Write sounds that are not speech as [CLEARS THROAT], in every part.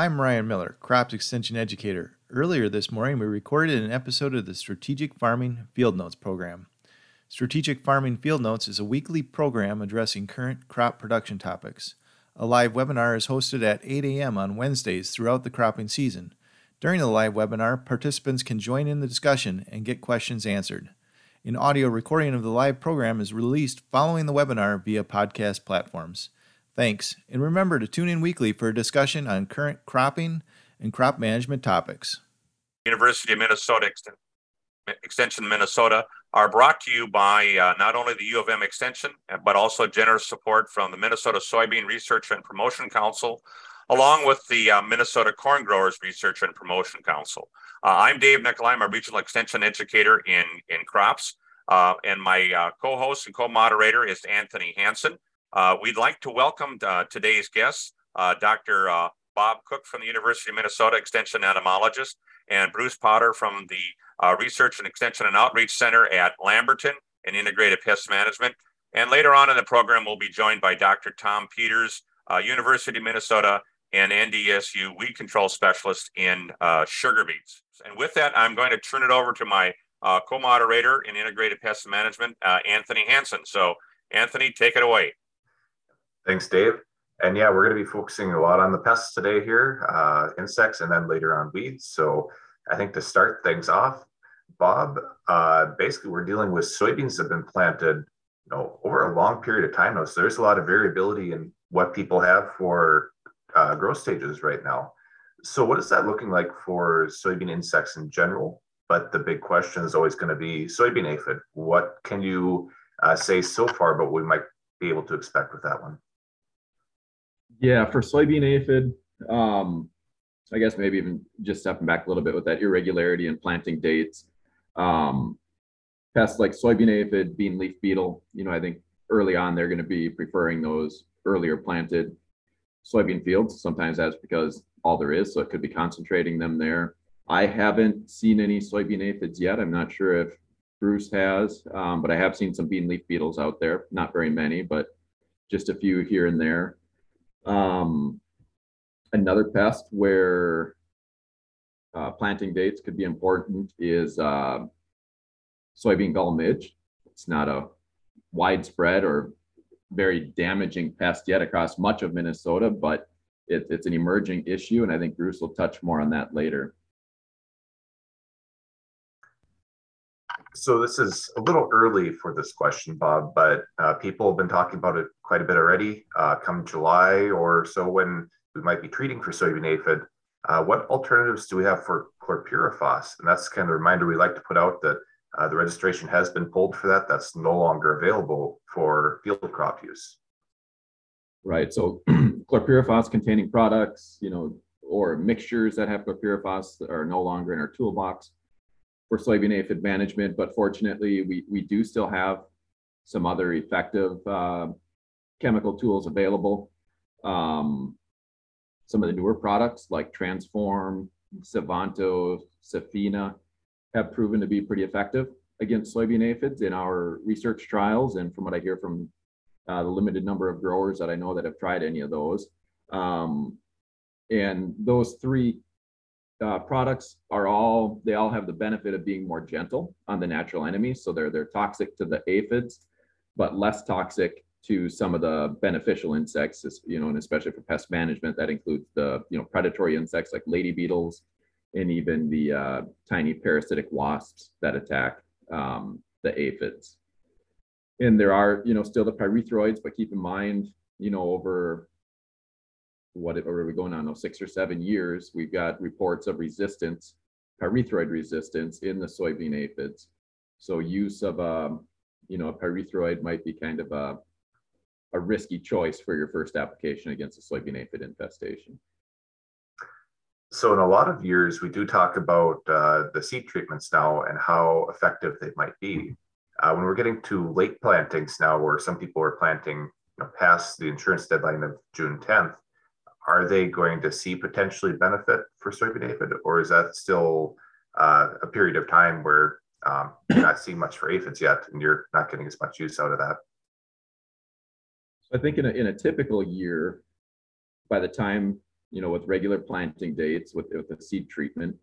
I'm Ryan Miller, Crops Extension Educator. Earlier this morning, we recorded an episode of the Strategic Farming Field Notes program. Strategic Farming Field Notes is a weekly program addressing current crop production topics. A live webinar is hosted at 8 a.m. on Wednesdays throughout the cropping season. During the live webinar, participants can join in the discussion and get questions answered. An audio recording of the live program is released following the webinar via podcast platforms. Thanks, and remember to tune in weekly for a discussion on current cropping and crop management topics. University of Minnesota Extension Minnesota are brought to you by uh, not only the U of M Extension, but also generous support from the Minnesota Soybean Research and Promotion Council, along with the uh, Minnesota Corn Growers Research and Promotion Council. Uh, I'm Dave Nicolai. I'm a regional extension educator in, in crops. Uh, and my uh, co-host and co-moderator is Anthony Hanson. Uh, we'd like to welcome today's guests, Dr. Bob Koch from the University of Minnesota, extension entomologist, and Bruce Potter from the uh, Research and Extension and Outreach Center at Lamberton and Integrated Pest Management. And later on in the program, we'll be joined by Dr. Tom Peters, uh, University of Minnesota, and NDSU weed control specialist in uh, sugar beets. And with that, I'm going to turn it over to my uh, co-moderator in Integrated Pest Management, uh, Anthony Hanson. So, Anthony, take it away. Thanks, Dave. And yeah, we're going to be focusing a lot on the pests today here, uh, insects, and then later on weeds. So I think to start things off, Bob, uh, basically we're dealing with soybeans that have been planted you know, over a long period of time now. So there's a lot of variability in what people have for uh, growth stages right now. So what is that looking like for soybean insects in general? But the big question is always going to be soybean aphid. What can you uh, say so far about what we might be able to expect with that one? Yeah, for soybean aphid, um, I guess maybe even just stepping back a little bit with that irregularity in planting dates. Um, pests like soybean aphid, bean leaf beetle, you know, I think early on they're going to be preferring those earlier planted soybean fields. Sometimes that's because all there is, so it could be concentrating them there. I haven't seen any soybean aphids yet. I'm not sure if Bruce has, um, but I have seen some bean leaf beetles out there. Not very many, but just a few here and there. Um, another pest where uh, planting dates could be important is uh, soybean gall midge. It's not a widespread or very damaging pest yet across much of Minnesota, but it, it's an emerging issue, and I think Bruce will touch more on that later. So this is a little early for this question, Bob, but uh, people have been talking about it quite a bit already. Uh, come July or so, when we might be treating for soybean aphid, uh, what alternatives do we have for chlorpyrifos? And that's kind of a reminder we like to put out that uh, the registration has been pulled for that. That's no longer available for field crop use. Right. So [CLEARS THROAT] chlorpyrifos containing products, you know, or mixtures that have chlorpyrifos are no longer in our toolbox for soybean aphid management, but fortunately, we, we do still have some other effective uh, chemical tools available. Um, some of the newer products like Transform, Sivanto, Sefina have proven to be pretty effective against soybean aphids in our research trials. And from what I hear from uh, the limited number of growers that I know that have tried any of those. Um, and those three uh, products are all they all have the benefit of being more gentle on the natural enemies so they're they're toxic to the aphids but less toxic to some of the beneficial insects you know and especially for pest management that includes the you know predatory insects like lady beetles and even the uh, tiny parasitic wasps that attack um, the aphids. And there are you know still the pyrethroids but keep in mind you know over what are we going on now? Six or seven years we've got reports of resistance pyrethroid resistance in the soybean aphids. So use of a um, you know a pyrethroid might be kind of a a risky choice for your first application against a soybean aphid infestation. So in a lot of years we do talk about uh, the seed treatments now and how effective they might be. Uh, when we're getting to late plantings now where some people are planting you know, past the insurance deadline of june 10th are they going to see potentially benefit for soybean aphid, or is that still uh, a period of time where um, you're not seeing much for aphids yet, and you're not getting as much use out of that? I think in a, in a typical year, by the time you know, with regular planting dates with, with the seed treatment,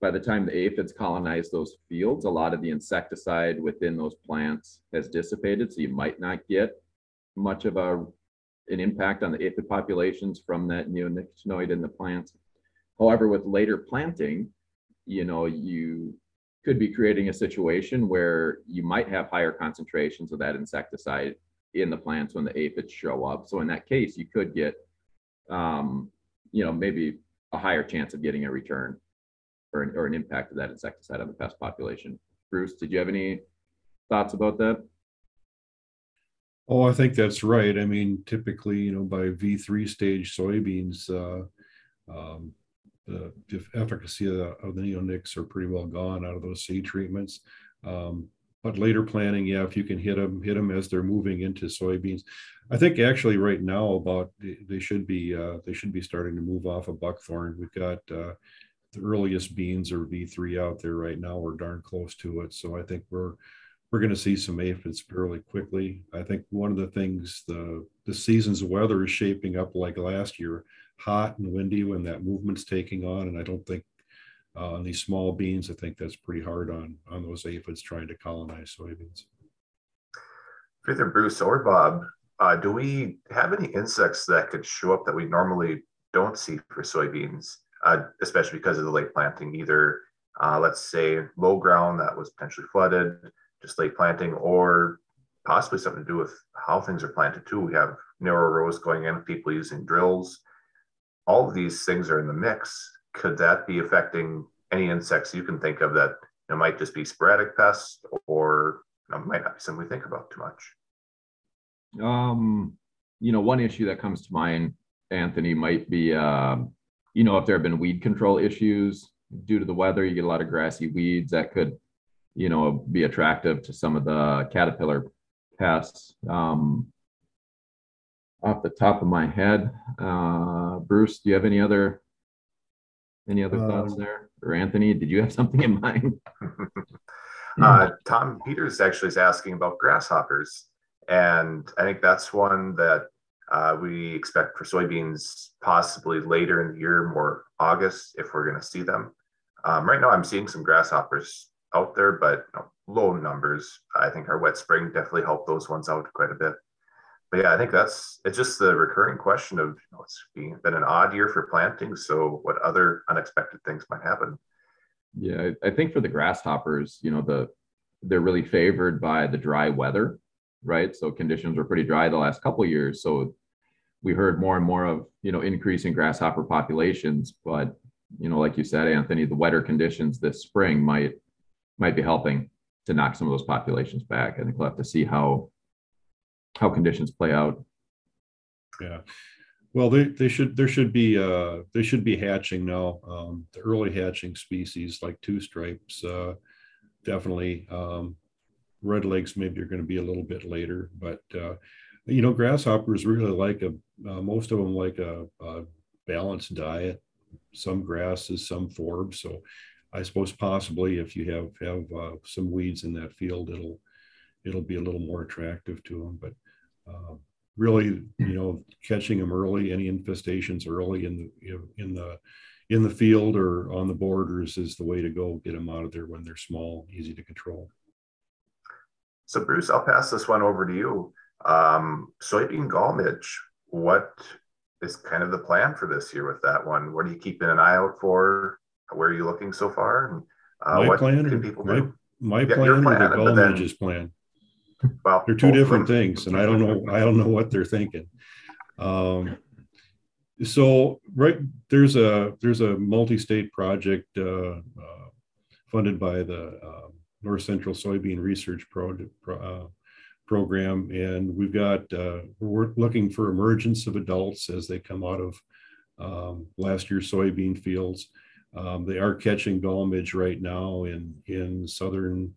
by the time the aphids colonize those fields, a lot of the insecticide within those plants has dissipated. So you might not get much of a an impact on the aphid populations from that neonicotinoid in the plants. However, with later planting, you know, you could be creating a situation where you might have higher concentrations of that insecticide in the plants when the aphids show up. So in that case, you could get, um, you know, maybe a higher chance of getting a return or an, or an impact of that insecticide on the pest population. Bruce, did you have any thoughts about that? Oh, I think that's right. I mean, typically, you know, by V3 stage soybeans, uh, um, the efficacy of the, of the neonics are pretty well gone out of those seed treatments. Um, but later planting, yeah, if you can hit them, hit them as they're moving into soybeans. I think actually right now about they should be uh, they should be starting to move off of buckthorn. We've got uh, the earliest beans are V3 out there right now. We're darn close to it, so I think we're we're going to see some aphids fairly quickly. I think one of the things the the season's weather is shaping up like last year, hot and windy when that movement's taking on, and I don't think uh, on these small beans, I think that's pretty hard on on those aphids trying to colonize soybeans. Either Bruce or Bob, uh, do we have any insects that could show up that we normally don't see for soybeans, uh, especially because of the late planting? Either, uh, let's say, low ground that was potentially flooded, just late planting, or possibly something to do with how things are planted too. We have narrow rows going in, people using drills. All of these things are in the mix. Could that be affecting any insects you can think of that you know, might just be sporadic pests or you know, might not be something we think about too much? Um, you know, one issue that comes to mind, Anthony, might be, uh, you know, if there have been weed control issues due to the weather, you get a lot of grassy weeds that could you know, be attractive to some of the caterpillar pests. Um, off the top of my head, uh, Bruce, do you have any other any other thoughts um, there? Or Anthony, did you have [LAUGHS] something in mind? [LAUGHS] uh, Tom Peters actually is asking about grasshoppers, and I think that's one that uh, we expect for soybeans possibly later in the year, more August, if we're going to see them. Um, right now, I'm seeing some grasshoppers out there, but you know, low numbers. I think our wet spring definitely helped those ones out quite a bit. But yeah, I think that's it's just the recurring question of you know, it's been an odd year for planting. So what other unexpected things might happen? Yeah, I think for the grasshoppers, you know, the they're really favored by the dry weather, right? So conditions were pretty dry the last couple years. So we heard more and more of you know increasing grasshopper populations, but you know, like you said, Anthony, the wetter conditions this spring might might be helping to knock some of those populations back. I think we'll have to see how how conditions play out. Yeah. Well, they, they should there should be uh they should be hatching now. Um, the early hatching species like two stripes uh, definitely. Um, red legs maybe are going to be a little bit later, but uh, you know grasshoppers really like a uh, most of them like a, a balanced diet. Some grasses, some forbs. So I suppose possibly if you have have uh, some weeds in that field, it'll it'll be a little more attractive to them. But uh, really, you know, catching them early, any infestations early in the in the in the field or on the borders is the way to go. Get them out of there when they're small, easy to control. So Bruce, I'll pass this one over to you. Um, soybean gall midge, what is kind of the plan for this year with that one? What are you keeping an eye out for? Where are you looking so far? And uh, my what plan can people my, do? My yeah, plan, plan or the goal then, plan? Well, they're two different things, and I don't know. I don't know what they're thinking. Um, so right there's a there's a multi-state project uh, uh, funded by the uh, North Central Soybean Research Pro, uh, Program, and we've got uh, we're looking for emergence of adults as they come out of um, last year's soybean fields. Um, they are catching gall midge right now in in southern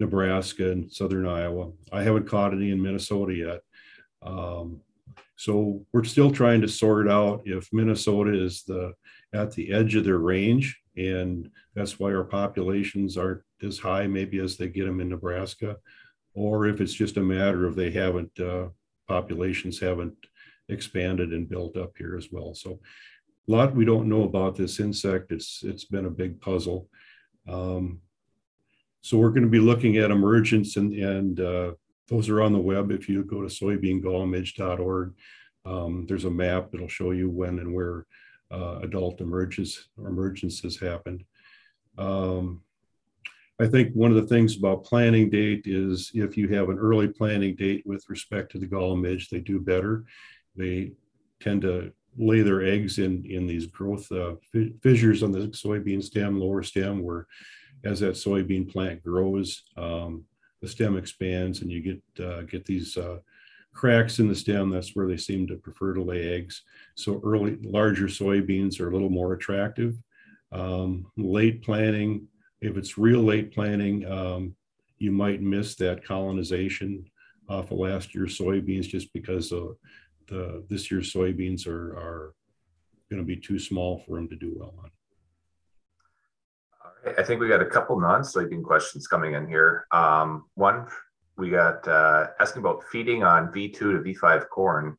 Nebraska and southern Iowa. I haven't caught any in Minnesota yet. Um, so we're still trying to sort out if Minnesota is the at the edge of their range, and that's why our populations aren't as high maybe as they get them in Nebraska, or if it's just a matter of they haven't uh, populations haven't expanded and built up here as well. So lot we don't know about this insect. It's it's been a big puzzle. Um, so we're going to be looking at emergence and and uh, those are on the web. If you go to soybeangallmidge.org, um, there's a map that'll show you when and where uh, adult emerges emergence has happened. Um, I think one of the things about planting date is if you have an early planting date with respect to the gall midge, they do better. They tend to lay their eggs in in these growth uh, fissures on the soybean stem, lower stem, where as that soybean plant grows, um, the stem expands, and you get uh, get these uh, cracks in the stem. That's where they seem to prefer to lay eggs. So early, larger soybeans are a little more attractive. Um, late planting, if it's real late planting, um, you might miss that colonization off of last year's soybeans just because of the this year's soybeans are are going to be too small for them to do well on. All right, I think we got a couple non-soybean questions coming in here. Um, one, we got uh, asking about feeding on V2 to V5 corn.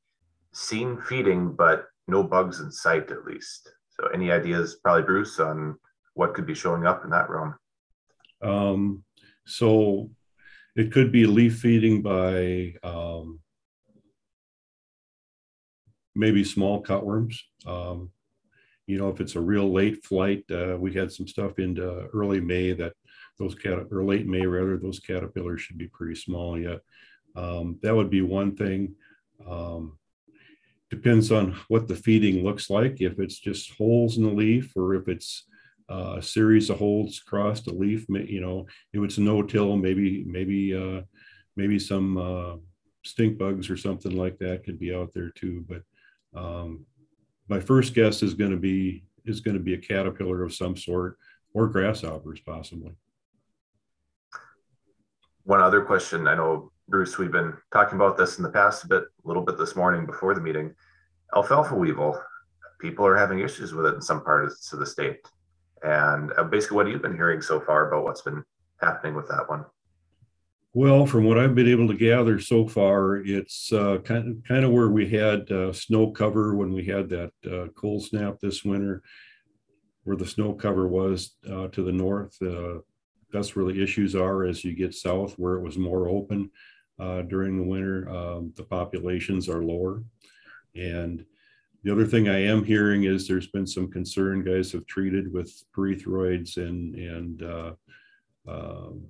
Seen feeding, but no bugs in sight at least. So, any ideas, probably Bruce, on what could be showing up in that room? Um, so, it could be leaf feeding by um, maybe small cutworms. Um, you know, if it's a real late flight, uh, we had some stuff into early May that those cat or late May rather, those caterpillars should be pretty small yet. Um, that would be one thing. Um, depends on what the feeding looks like. If it's just holes in the leaf or if it's uh, a series of holes across the leaf, you know, if it's no-till, maybe, maybe, uh, maybe some uh, stink bugs or something like that could be out there too. But um, my first guess is going to be is going to be a caterpillar of some sort or grasshoppers possibly. One other question. I know Bruce, we've been talking about this in the past a bit, a little bit this morning before the meeting. Alfalfa weevil, people are having issues with it in some parts of the state. And uh, basically, what have you been hearing so far about what's been happening with that one? Well, from what I've been able to gather so far, it's uh, kind of kind of where we had uh, snow cover when we had that uh, cold snap this winter, where the snow cover was uh, to the north. Uh, that's where the issues are as you get south, where it was more open uh, during the winter. Um, the populations are lower, and the other thing I am hearing is there's been some concern. Guys have treated with pyrethroids and and um,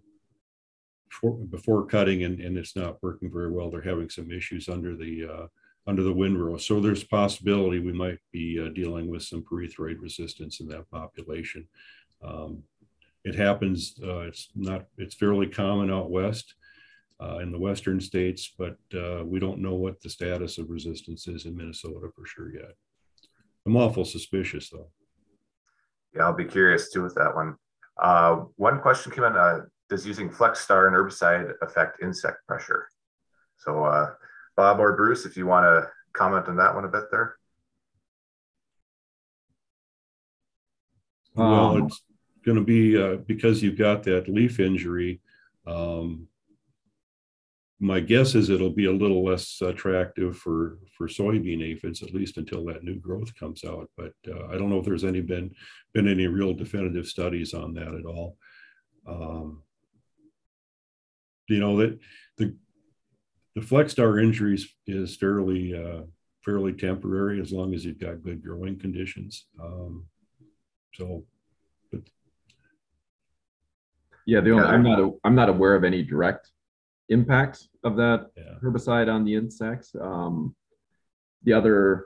before, before cutting and, and it's not working very well. They're having some issues under the uh, under the windrow. So there's possibility we might be uh, dealing with some pyrethroid resistance in that population. Um, it happens. Uh, it's not. It's fairly common out west uh, in the western states, but uh, we don't know what the status of resistance is in Minnesota for sure yet. I'm awful suspicious though. Yeah, I'll be curious too with that one. Uh, one question came in does using FlexStar and herbicide affect insect pressure? So, uh, Bob or Bruce, if you want to comment on that one a bit there. Well, um, it's going to be uh, because you've got that leaf injury. Um, my guess is it'll be a little less attractive for for soybean aphids, at least until that new growth comes out. But uh, I don't know if there's any been been any real definitive studies on that at all. Um, you know that the the FlexStar injuries is fairly uh, fairly temporary as long as you've got good growing conditions. Um, so, but yeah, the only, I'm not a, I'm not aware of any direct impact of that yeah. herbicide on the insects. Um, the other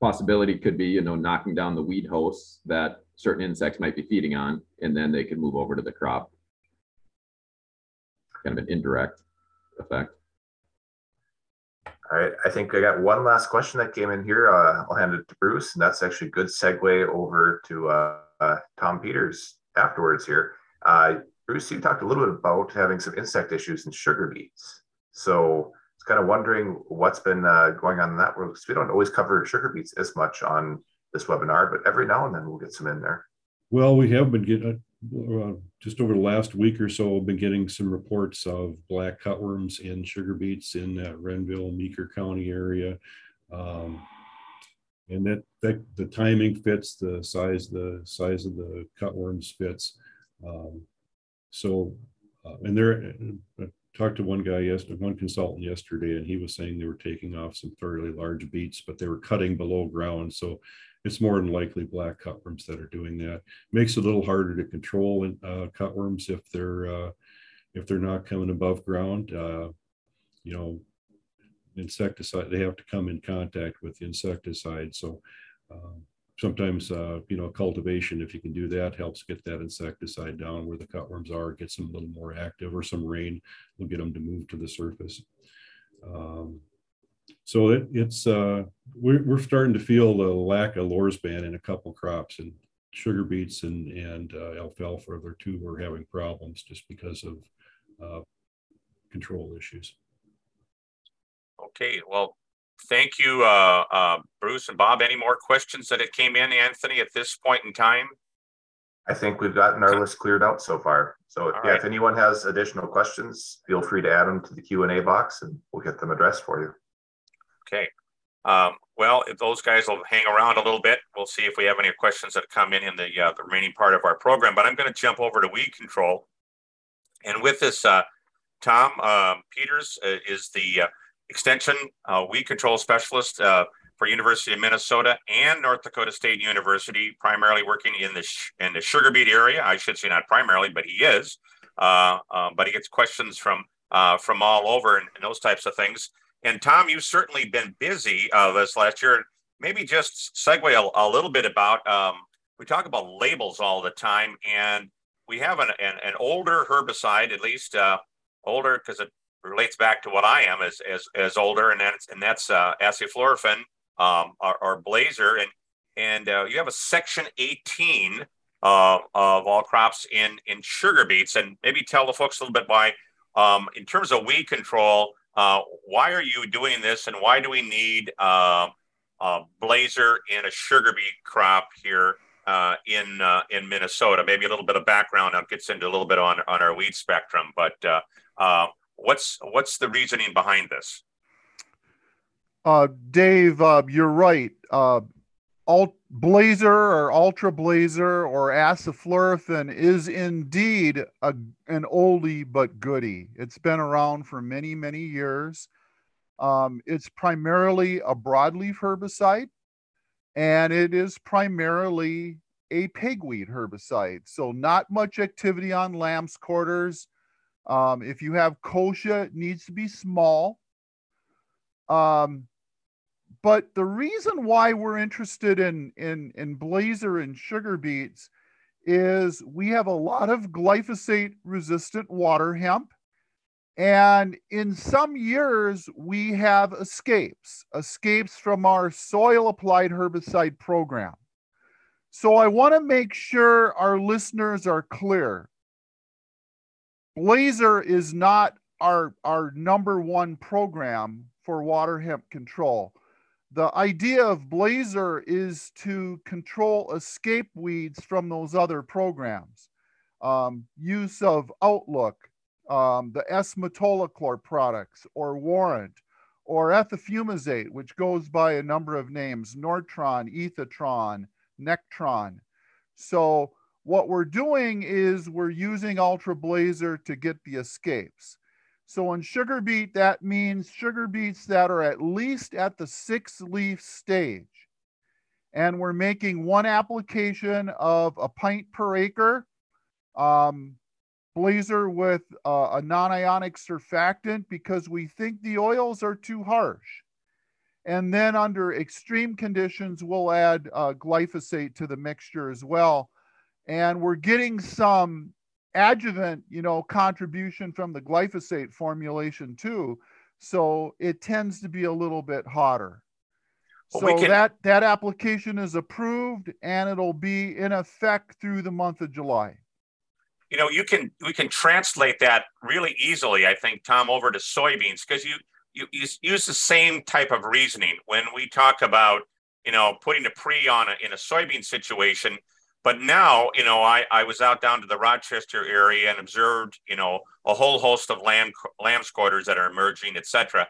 possibility could be, you know, knocking down the weed hosts that certain insects might be feeding on, and then they could move over to the crop kind of an indirect effect. All right, I think I got one last question that came in here. Uh, I'll hand it to Bruce, and that's actually a good segue over to uh, uh, Tom Peters afterwards here. Uh, Bruce, you talked a little bit about having some insect issues in sugar beets. So it's kind of wondering what's been uh, going on in that world because we don't always cover sugar beets as much on this webinar, but every now and then we'll get some in there. Well, we have been getting uh, just over the last week or so, I've been getting some reports of black cutworms in sugar beets in that Renville, Meeker County area. Um, and that, that the timing fits the size the size of the cutworms fits um, so uh, and there I talked to one guy yesterday one consultant yesterday and he was saying they were taking off some fairly large beets but they were cutting below ground so it's more than likely black cutworms that are doing that makes it a little harder to control uh, cutworms if they're uh, if they're not coming above ground uh, you know insecticide, they have to come in contact with insecticide. So uh, sometimes, uh, you know, cultivation, if you can do that, helps get that insecticide down where the cutworms are, gets them a little more active, or some rain will get them to move to the surface. Um, so it, it's uh, we're, we're starting to feel the lack of Lorsban in a couple crops and sugar beets and and uh, alfalfa are the two we're having problems just because of uh, control issues. Okay, well, thank you, uh, uh, Bruce and Bob. Any more questions that it came in, Anthony, at this point in time? I think we've gotten our list cleared out so far. So yeah, right. if anyone has additional questions, feel free to add them to the Q&A box and we'll get them addressed for you. Okay. Um, well, if those guys will hang around a little bit, we'll see if we have any questions that come in in the, uh, the remaining part of our program. But I'm going to jump over to weed control. And with this, uh, Tom um, Peters uh, is the uh, extension uh, weed control specialist for University of Minnesota and North Dakota State University, primarily working in the in the sugar beet area. I should say not primarily, but he is. But he gets questions from from all over and, and, those types of things. And Tom, you've certainly been busy uh, this last year. Maybe just segue a, a little bit about. Um, we talk about labels all the time, and we have an, an, an older herbicide, at least older because it relates back to what I am as as, as older, and that's and that's uh, acifluorfen um, or, or Blazer, and and uh, you have a section 18 uh, of all crops in in sugar beets, and maybe tell the folks a little bit why, um, in terms of weed control, uh, why are you doing this, and why do we need uh, Blazer in a sugar beet crop here? Uh, in uh, in Minnesota, maybe a little bit of background. Now gets into a little bit on on our weed spectrum, but uh, What's what's the reasoning behind this? Dave, you're right. Alt Blazer or Ultra Blazer or Acifluorfen is indeed a, an oldie but goodie. It's been around for many, many years. Um, it's primarily a broadleaf herbicide, and it is primarily a pigweed herbicide. So not much activity on lamb's quarters. Um, if you have kochia, it needs to be small. Um, but the reason why we're interested in, in, in blazer and sugar beets is we have a lot of glyphosate resistant water hemp. And in some years, we have escapes, escapes from our soil applied herbicide program. So I want to make sure our listeners are clear. Blazer is not our our number one program for water hemp control. The idea of Blazer is to control escape weeds from those other programs. Um, use of Outlook, um, the S-metolachlor products, or Warrant, or ethofumesate, which goes by a number of names, Nortron, Ethotron, Nectron. So what we're doing is we're using Ultra Blazer to get the escapes. So in sugar beet, that means sugar beets that are at least at the six leaf stage. And we're making one application of a pint per acre, um, blazer with uh, a non-ionic surfactant because we think the oils are too harsh. And then under extreme conditions, we'll add uh, glyphosate to the mixture as well and we're getting some adjuvant, you know, contribution from the glyphosate formulation too. So it tends to be a little bit hotter. Well, so can, that that application is approved and it'll be in effect through the month of July. You know, you can we can translate that really easily, I think, Tom, over to soybeans because you, you you use the same type of reasoning when we talk about you know putting a pre on a, in a soybean situation but now, you know, I, I was out down to the Rochester area and observed, you know, a whole host of lamb lamb's quarters that are emerging, et cetera.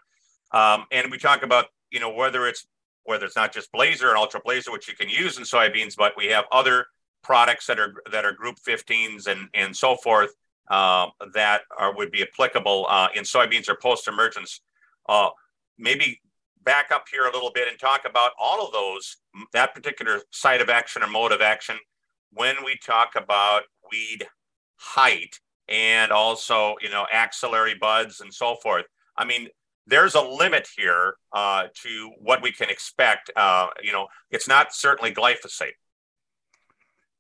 Um, and we talk about, you know, whether it's whether it's not just Blazer and Ultra Blazer, which you can use in soybeans, but we have other products that are that are Group 15s and and so forth uh, that are would be applicable uh, in soybeans or post emergence. Uh, maybe back up here a little bit and talk about all of those that particular site of action or mode of action when we talk about weed height and also you know axillary buds and so forth. I mean, there's a limit here uh, to what we can expect. Uh, you know, it's not certainly glyphosate.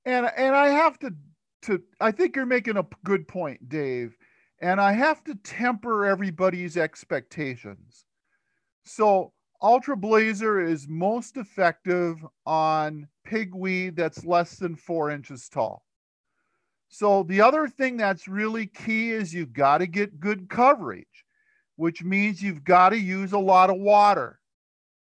And and I have to to I think you're making a good point, Dave. And I have to temper everybody's expectations. So Ultra Blazer is most effective on pigweed that's less than four inches tall. So the other thing that's really key is you've got to get good coverage, which means you've got to use a lot of water.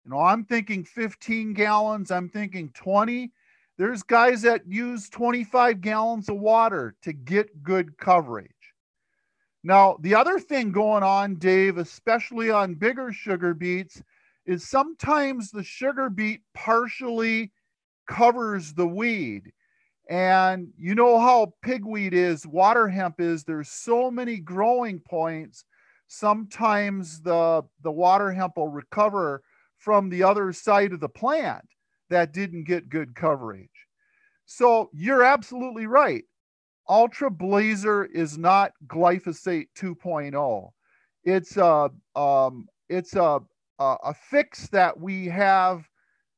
You know, I'm thinking 15 gallons, I'm thinking 20. There's guys that use 25 gallons of water to get good coverage. Now, the other thing going on, Dave, especially on bigger sugar beets, is sometimes the sugar beet partially covers the weed. And you know how pigweed is, water hemp is, there's so many growing points. Sometimes the, the water hemp will recover from the other side of the plant that didn't get good coverage. So you're absolutely right. Ultra Blazer is not glyphosate 2.0. It's a um, it's a, a a fix that we have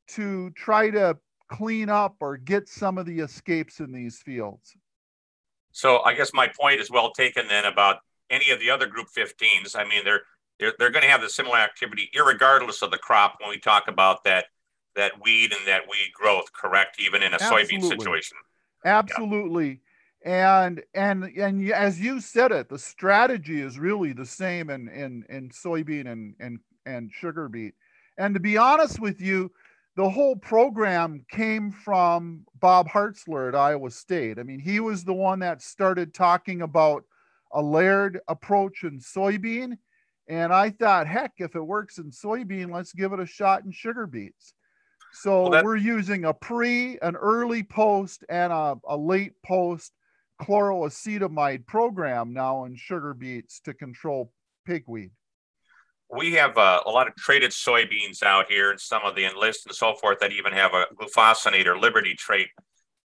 to try to clean up or get some of the escapes in these fields. So I guess my point is well taken then about any of the other group 15s. I mean, they're they're, they're going to have the similar activity regardless of the crop when we talk about that that weed and that weed growth, correct? Even in a Absolutely. soybean situation. Absolutely. Yeah. And and and as you said it, the strategy is really the same in in, in soybean and, and and sugar beet. And to be honest with you, the whole program came from Bob Hartzler at Iowa State. I mean, he was the one that started talking about a layered approach in soybean. And I thought, heck, if it works in soybean, let's give it a shot in sugar beets. So well, we're using a pre, an early post, and a, a late post chloroacetamide program now in sugar beets to control pigweed we have uh, a lot of traded soybeans out here and some of the enlist and so forth that even have a glufosinate or liberty trait.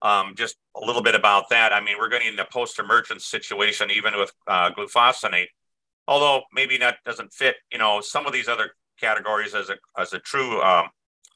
Um, just a little bit about that. I mean we're getting in a post-emergence situation even with uh, glufosinate although maybe that doesn't fit you know some of these other categories as a as a true um,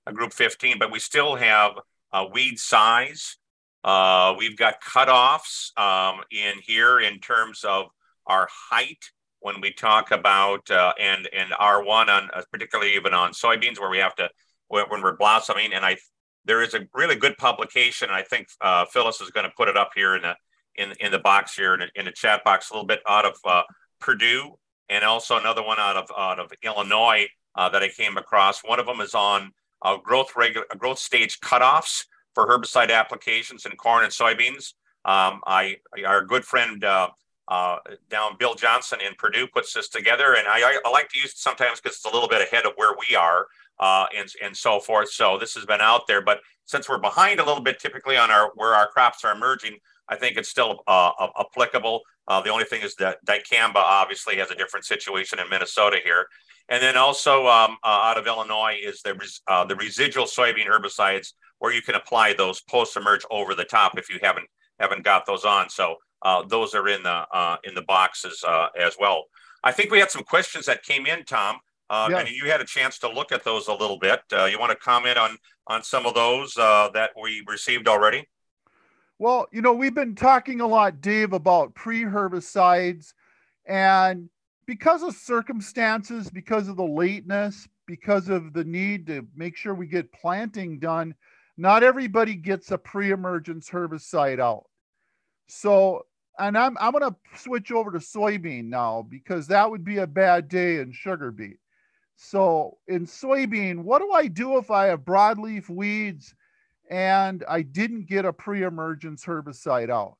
a group 15 but we still have a weed size. Uh, we've got cutoffs um, in here in terms of our height when we talk about uh, and and R1 on uh, particularly even on soybeans where we have to when, when we're blossoming and I there is a really good publication I think uh, Phyllis is going to put it up here in the in in the box here in, a, in the chat box a little bit out of uh, Purdue and also another one out of out of Illinois uh, that I came across. One of them is on uh, growth regular growth stage cutoffs for herbicide applications in corn and soybeans. Um, I our good friend uh, down Bill Johnson in Purdue puts this together, and I, I like to use it sometimes because it's a little bit ahead of where we are uh, and and so forth. So this has been out there, but since we're behind a little bit, typically on our where our crops are emerging, I think it's still uh, applicable. Uh, the only thing is that dicamba obviously has a different situation in Minnesota here, and then also um, uh, out of Illinois is the uh, the residual soybean herbicides where you can apply those post emerge over the top if you haven't haven't got those on. So uh, those are in the uh, in the boxes uh, as well. I think we had some questions that came in, Tom, uh, yeah. and you had a chance to look at those a little bit. Uh, you want to comment on on some of those uh, that we received already? Well, you know, we've been talking a lot, Dave, about pre-herbicides, and because of circumstances, because of the lateness, because of the need to make sure we get planting done, not everybody gets a pre-emergence herbicide out. So and I'm I'm gonna switch over to soybean now because that would be a bad day in sugar beet. So in soybean, what do I do if I have broadleaf weeds and I didn't get a pre-emergence herbicide out?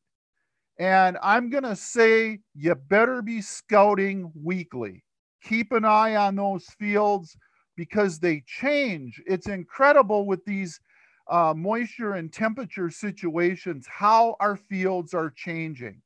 And I'm gonna say you better be scouting weekly. Keep an eye on those fields. because they change. It's incredible with these uh, moisture and temperature situations how our fields are changing.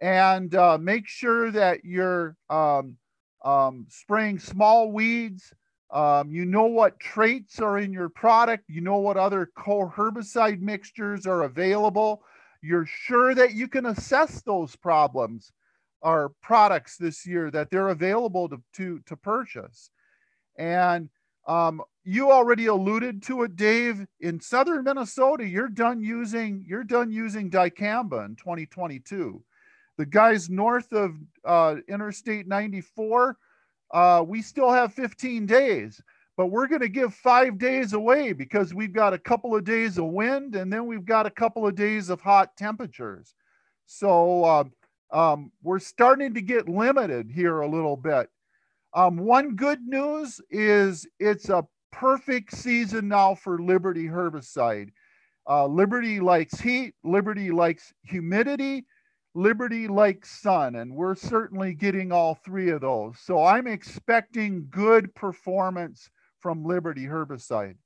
And uh, make sure that you're um, um, spraying small weeds. Um, you know what traits are in your product. You know what other co-herbicide mixtures are available. You're sure that you can assess those problems or products this year that they're available to, to, to purchase. And um, you already alluded to it, Dave. In southern Minnesota, you're done using you're done using dicamba in 2022. The guys north of uh, Interstate 94, uh, we still have 15 days, but we're going to give five days away because we've got a couple of days of wind and then we've got a couple of days of hot temperatures. So uh, um, we're starting to get limited here a little bit. Um, one good news is it's a perfect season now for Liberty herbicide. Uh, Liberty likes heat, Liberty likes humidity, Liberty likes sun, and we're certainly getting all three of those. So I'm expecting good performance from Liberty herbicide.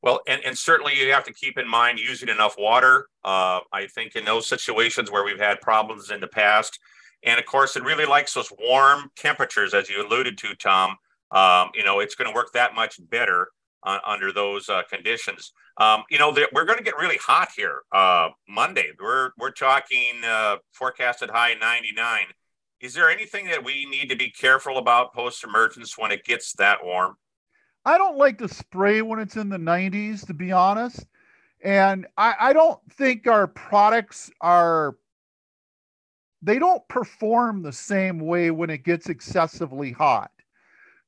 Well, and, and certainly you have to keep in mind using enough water. Uh, I think in those situations where we've had problems in the past, and of course, it really likes those warm temperatures, as you alluded to, Tom. Um, you know, it's going to work that much better uh, under those uh, conditions. Um, you know, we're going to get really hot here uh, Monday. We're we're talking uh, forecasted high 99. Is there anything that we need to be careful about post emergence when it gets that warm? I don't like to spray when it's in the 90s, to be honest. And I, I don't think our products are they don't perform the same way when it gets excessively hot.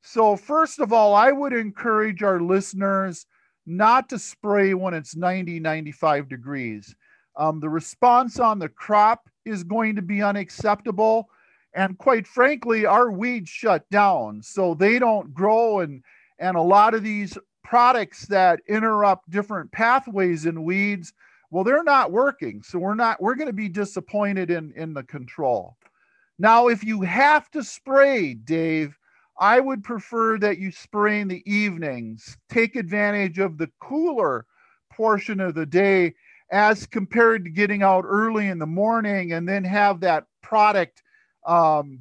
So, first of all, I would encourage our listeners not to spray when it's 90, 95 degrees. Um, the response on the crop is going to be unacceptable. And quite frankly, our weeds shut down. So they don't grow. And, and a lot of these products that interrupt different pathways in weeds well, they're not working. So we're not, we're going to be disappointed in, in the control. Now, if you have to spray, Dave, I would prefer that you spray in the evenings. Take advantage of the cooler portion of the day as compared to getting out early in the morning and then have that product um,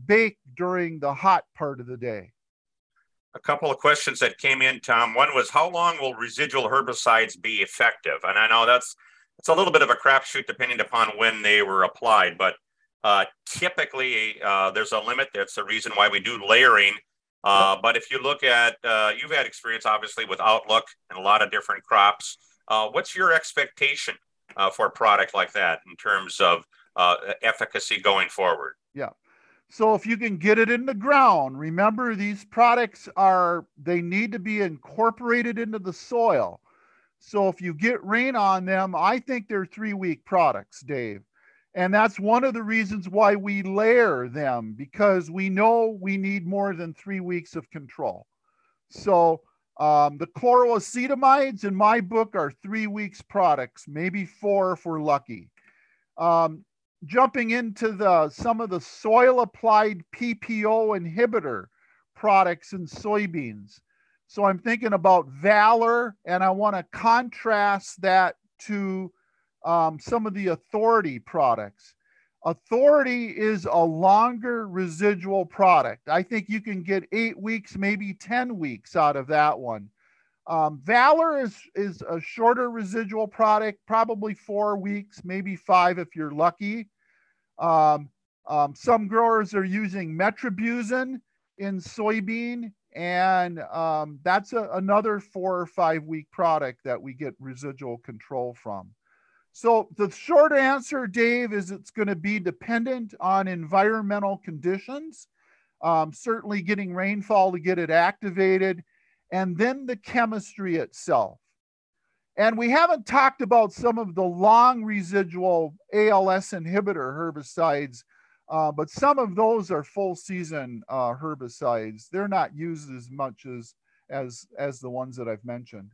during the hot part of the day. A couple of questions that came in, Tom. One was how long will residual herbicides be effective? And I know that's it's a little bit of a crapshoot depending upon when they were applied, but uh, typically uh, there's a limit. That's the reason why we do layering. Uh, but if you look at, uh, you've had experience obviously with Outlook and a lot of different crops. Uh, what's your expectation uh, for a product like that in terms of efficacy going forward? Yeah. So if you can get it in the ground, remember these products are, they need to be incorporated into the soil. So if you get rain on them, I think they're three week products, Dave. And that's one of the reasons why we layer them because we know we need more than three weeks of control. So um, the chloroacetamides in my book are three weeks products, maybe four if we're lucky. Um, jumping into the some of the soil applied PPO inhibitor products in soybeans. So I'm thinking about valor, and I want to contrast that to um, some of the authority products. Authority is a longer residual product. I think you can get eight weeks, maybe 10 weeks out of that one. Um, Valor is, is a shorter residual product, probably four weeks, maybe five if you're lucky. Um, um, some growers are using metribuzin in soybean and um, that's a, another four or five week product that we get residual control from. So the short answer, Dave, is it's going to be dependent on environmental conditions, um, certainly getting rainfall to get it activated, and then the chemistry itself. And we haven't talked about some of the long residual ALS inhibitor herbicides uh, but some of those are full season uh, herbicides. They're not used as much as as as the ones that I've mentioned.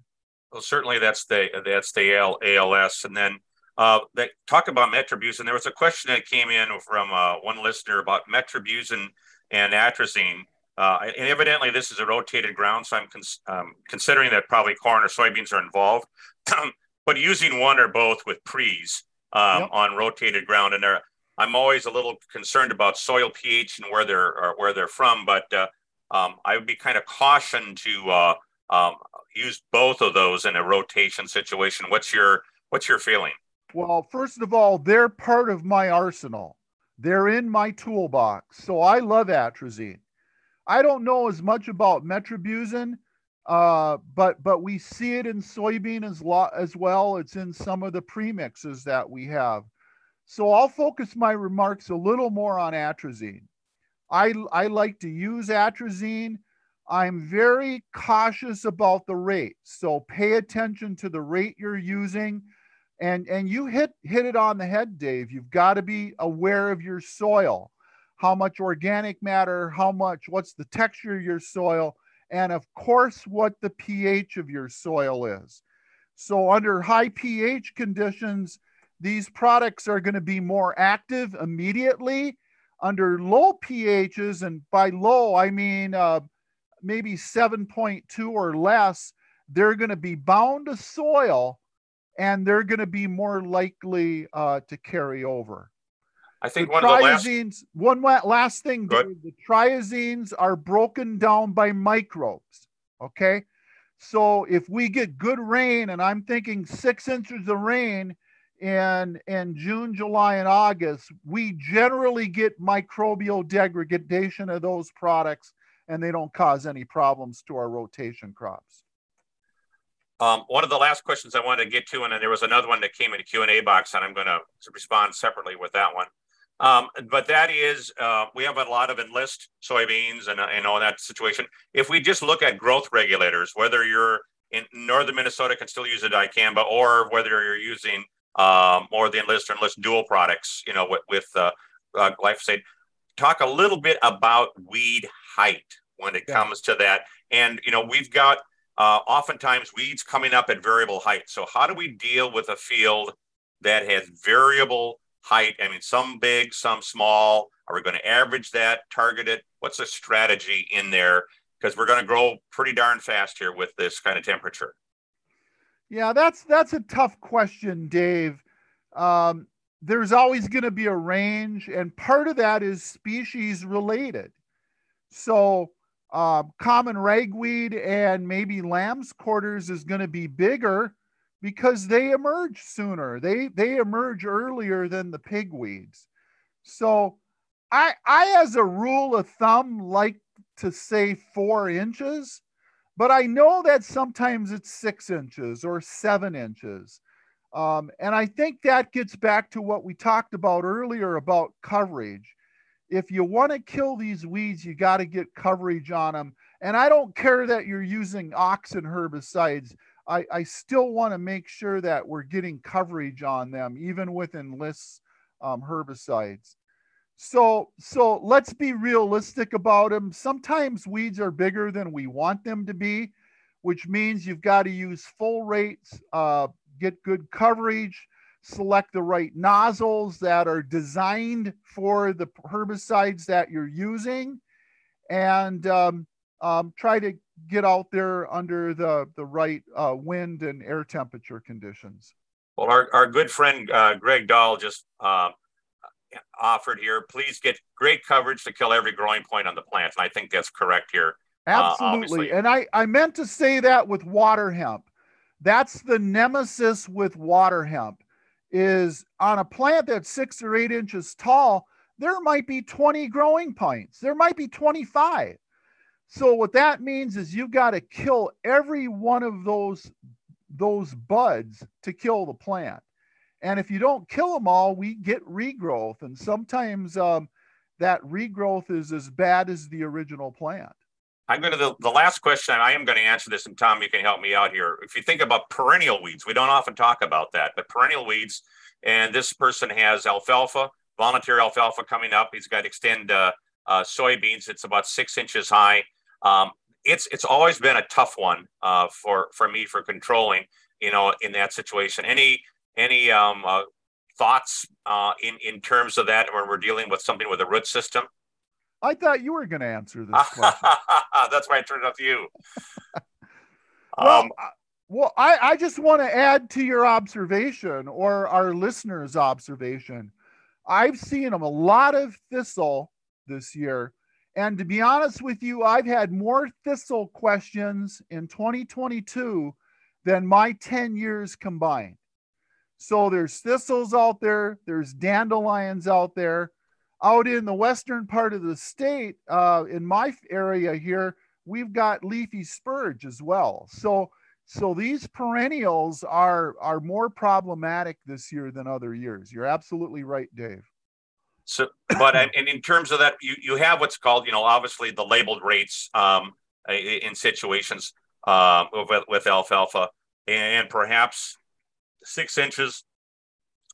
Well, certainly that's the that's the AL, ALS, and then uh, they talk about metribuzin. There was a question that came in from uh, one listener about metribuzin and atrazine. uh, and evidently this is a rotated ground, so I'm cons- um, considering that probably corn or soybeans are involved. [CLEARS THROAT] but using one or both with pre's um, yep. on rotated ground, and there, I'm always a little concerned about soil pH and where they're where they're from. But uh, um, I would be kind of cautioned to uh, um, use both of those in a rotation situation. What's your what's your feeling? Well, first of all, they're part of my arsenal. They're in my toolbox. So I love atrazine. I don't know as much about metribuzin, uh, but but we see it in soybean as lo- as well. It's in some of the premixes that we have. So I'll focus my remarks a little more on atrazine. I I like to use atrazine. I'm very cautious about the rate. So pay attention to the rate you're using. And and you hit hit it on the head, Dave. You've got to be aware of your soil how much organic matter, how much, what's the texture of your soil, and of course, what the pH of your soil is. So, under high pH conditions, these products are going to be more active immediately. Under low pHs, and by low, I mean uh, maybe 7.2 or less, they're going to be bound to soil and they're going to be more likely uh, to carry over. I think the one triazines, of the last one last thing, Dave, the triazines are broken down by microbes. Okay. So if we get good rain, and I'm thinking six inches of rain in in June, July, and August, we generally get microbial degradation of those products, and they don't cause any problems to our rotation crops. Um, one of the last questions I wanted to get to, and then there was another one that came in the Q and A box, and I'm going to respond separately with that one. Um, but that is, uh, we have a lot of enlist soybeans and, and all that situation. If we just look at growth regulators, whether you're in northern Minnesota can still use a dicamba, or whether you're using um, more the enlist or enlist Duo products, you know, with, with uh, uh, glyphosate. Talk a little bit about weed height when it yeah. comes to that. And, you know, we've got uh, oftentimes weeds coming up at variable height. So, how do we deal with a field that has variable height? I mean, some big, some small. Are we going to average that, target it? What's the strategy in there? Because we're going to grow pretty darn fast here with this kind of temperature. Yeah, that's that's a tough question, Dave. Um, there's always going to be a range, and part of that is species related. So, um, common ragweed and maybe lamb's quarters is going to be bigger because they emerge sooner. They they emerge earlier than the pigweeds. So I I as a rule of thumb like to say four inches, but I know that sometimes it's six inches or seven inches. Um, and I think that gets back to what we talked about earlier about coverage. If you want to kill these weeds, you got to get coverage on them. And I don't care that you're using auxin herbicides. I, I still want to make sure that we're getting coverage on them, even with enlist um, herbicides. So, so let's be realistic about them. Sometimes weeds are bigger than we want them to be, which means you've got to use full rates, uh, get good coverage, select the right nozzles that are designed for the herbicides that you're using, and um, um, try to get out there under the, the right uh, wind and air temperature conditions. Well, our, our good friend uh, Greg Dahl just uh, offered here, please get great coverage to kill every growing point on the plant. And I think that's correct here. Uh, Absolutely. and I, I meant to say that with water hemp. That's the nemesis with water hemp is on a plant that's six or eight inches tall, there might be 20 growing points. There might be 25 so what that means is you've got to kill every one of those those buds to kill the plant. And if you don't kill them all, we get regrowth. And sometimes um, that regrowth is as bad as the original plant. I'm going to the, the last question. I am going to answer this, and Tom, you can help me out here. If you think about perennial weeds, we don't often talk about that, but perennial weeds, and this person has alfalfa, volunteer alfalfa coming up. He's got Xtend uh, uh, soybeans. It's about six inches high. Um, it's it's always been a tough one uh, for for me for controlling. You know, in that situation, any any um, uh, thoughts uh, in in terms of that when we're dealing with something with a root system? I thought you were going to answer this [LAUGHS] question. That's why I turned it to you. [LAUGHS] well, um, well, I, I just want to add to your observation or our listeners' observation. I've seen a lot of thistle this year. And to be honest with you, I've had more thistle questions in 2022 than my 10 years combined. So there's thistles out there, there's dandelions out there. Out in the western part of the state, uh, in my area here, we've got leafy spurge as well. So so these perennials are are more problematic this year than other years. You're absolutely right, Dave. So, but and in terms of that, you you have what's called, you know, obviously the labeled rates um, in situations uh, with, with alfalfa, and perhaps six inches.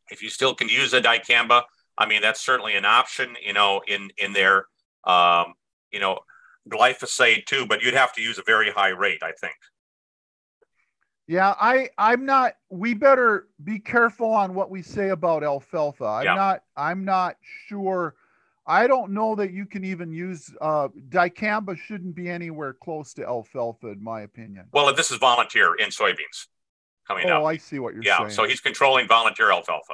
If you still can use a dicamba, I mean that's certainly an option, you know, in in there. Um, you know, glyphosate too, but you'd have to use a very high rate, I think. Yeah, I I'm not. We better be careful on what we say about alfalfa. I'm yeah. not. I'm not sure. I don't know that you can even use uh, dicamba. Shouldn't be anywhere close to alfalfa, in my opinion. Well, this is volunteer in soybeans coming oh, up. Oh, I see what you're yeah, saying. Yeah, so he's controlling volunteer alfalfa.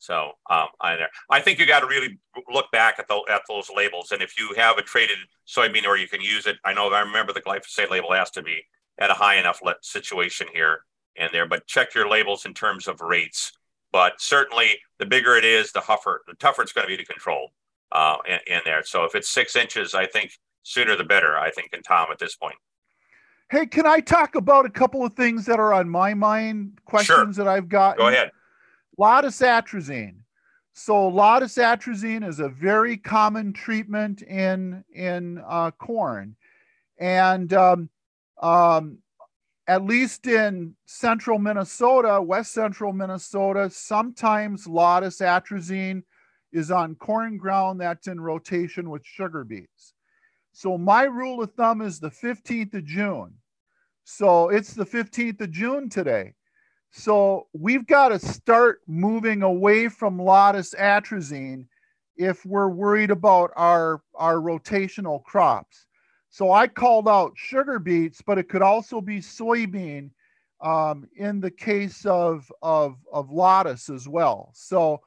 So um, I, I think you got to really look back at the at those labels, and if you have a traited soybean or you can use it, I know I remember the glyphosate label has to be at a high enough situation here and there, but check your labels in terms of rates. But certainly, the bigger it is, the tougher the tougher it's going to be to control uh, in, in there. So if it's six inches, I think sooner the better. I think in Tom at this point. Hey, can I talk about a couple of things that are on my mind? Questions sure. that I've got. Go ahead. Laudis atrazine. So Laudis atrazine is a very common treatment in in uh, corn, and um, um, at least in central Minnesota, west central Minnesota, sometimes Laudis atrazine is on corn ground that's in rotation with sugar beets. So my rule of thumb is the 15th of June. So it's the 15th of June today. So we've got to start moving away from Laudis atrazine if we're worried about our, our rotational crops. So I called out sugar beets, but it could also be soybean um, in the case of, of, of Laudis as well. So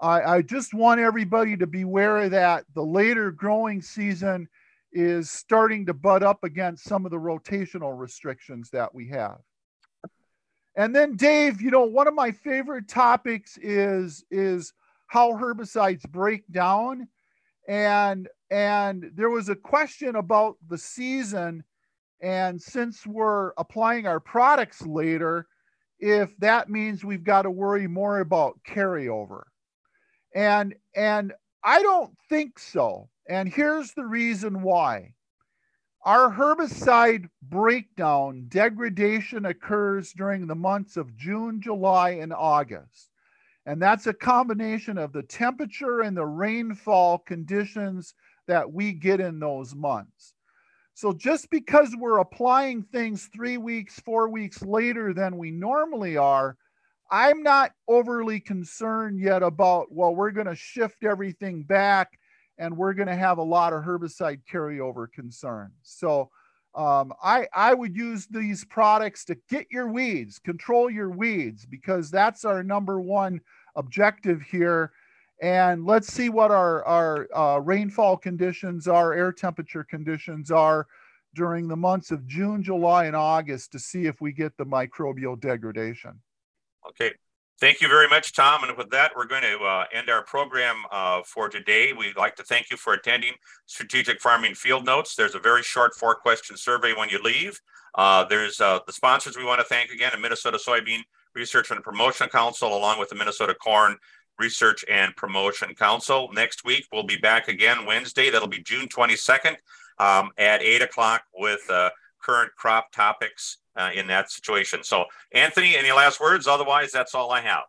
I, I just want everybody to be aware of that. The later growing season is starting to butt up against some of the rotational restrictions that we have. And then Dave, you know, one of my favorite topics is is how herbicides break down. And and there was a question about the season. And since we're applying our products later if that means we've got to worry more about carryover. And and i don't think so. And here's the reason why our herbicide breakdown degradation occurs during the months of june july and august and that's a combination of the temperature and the rainfall conditions that we get in those months. So just because we're applying things three weeks, four weeks later than we normally are, I'm not overly concerned yet about, well, we're going to shift everything back and we're going to have a lot of herbicide carryover concerns. So um, I, I would use these products to get your weeds, control your weeds, because that's our number one objective here. And let's see what our, our uh, rainfall conditions are, air temperature conditions are during the months of June, July, and August to see if we get the microbial degradation. Okay, Thank you very much, Tom. And with that, we're going to uh, end our program uh, for today. We'd like to thank you for attending Strategic Farming Field Notes. There's a very short four question survey when you leave. Uh, there's uh, the sponsors we want to thank again, the Minnesota Soybean Research and Promotion Council, along with the Minnesota Corn Research and Promotion Council. Next week, we'll be back again Wednesday. That'll be June 22nd um, at 8 o'clock with uh, current crop topics uh, in that situation. So, Anthony, any last words? Otherwise, that's all I have.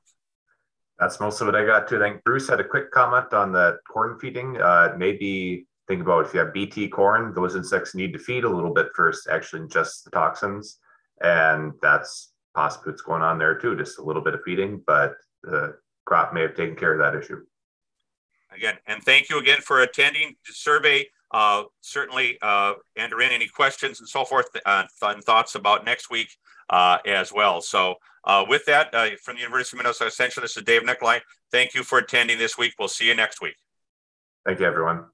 That's most of what I got to. think Bruce had a quick comment on the corn feeding. Uh, maybe think about if you have BT corn, those insects need to feed a little bit first, actually ingest the toxins. And that's possibly what's going on there too, just a little bit of feeding, but the crop may have taken care of that issue. again, and thank you again for attending the survey. Uh, certainly uh, enter in any questions and so forth uh, and thoughts about next week uh, as well. So uh, with that, uh, from the University of Minnesota Extension, this is Dave Nicolai. Thank you for attending this week. We'll see you next week. Thank you, everyone.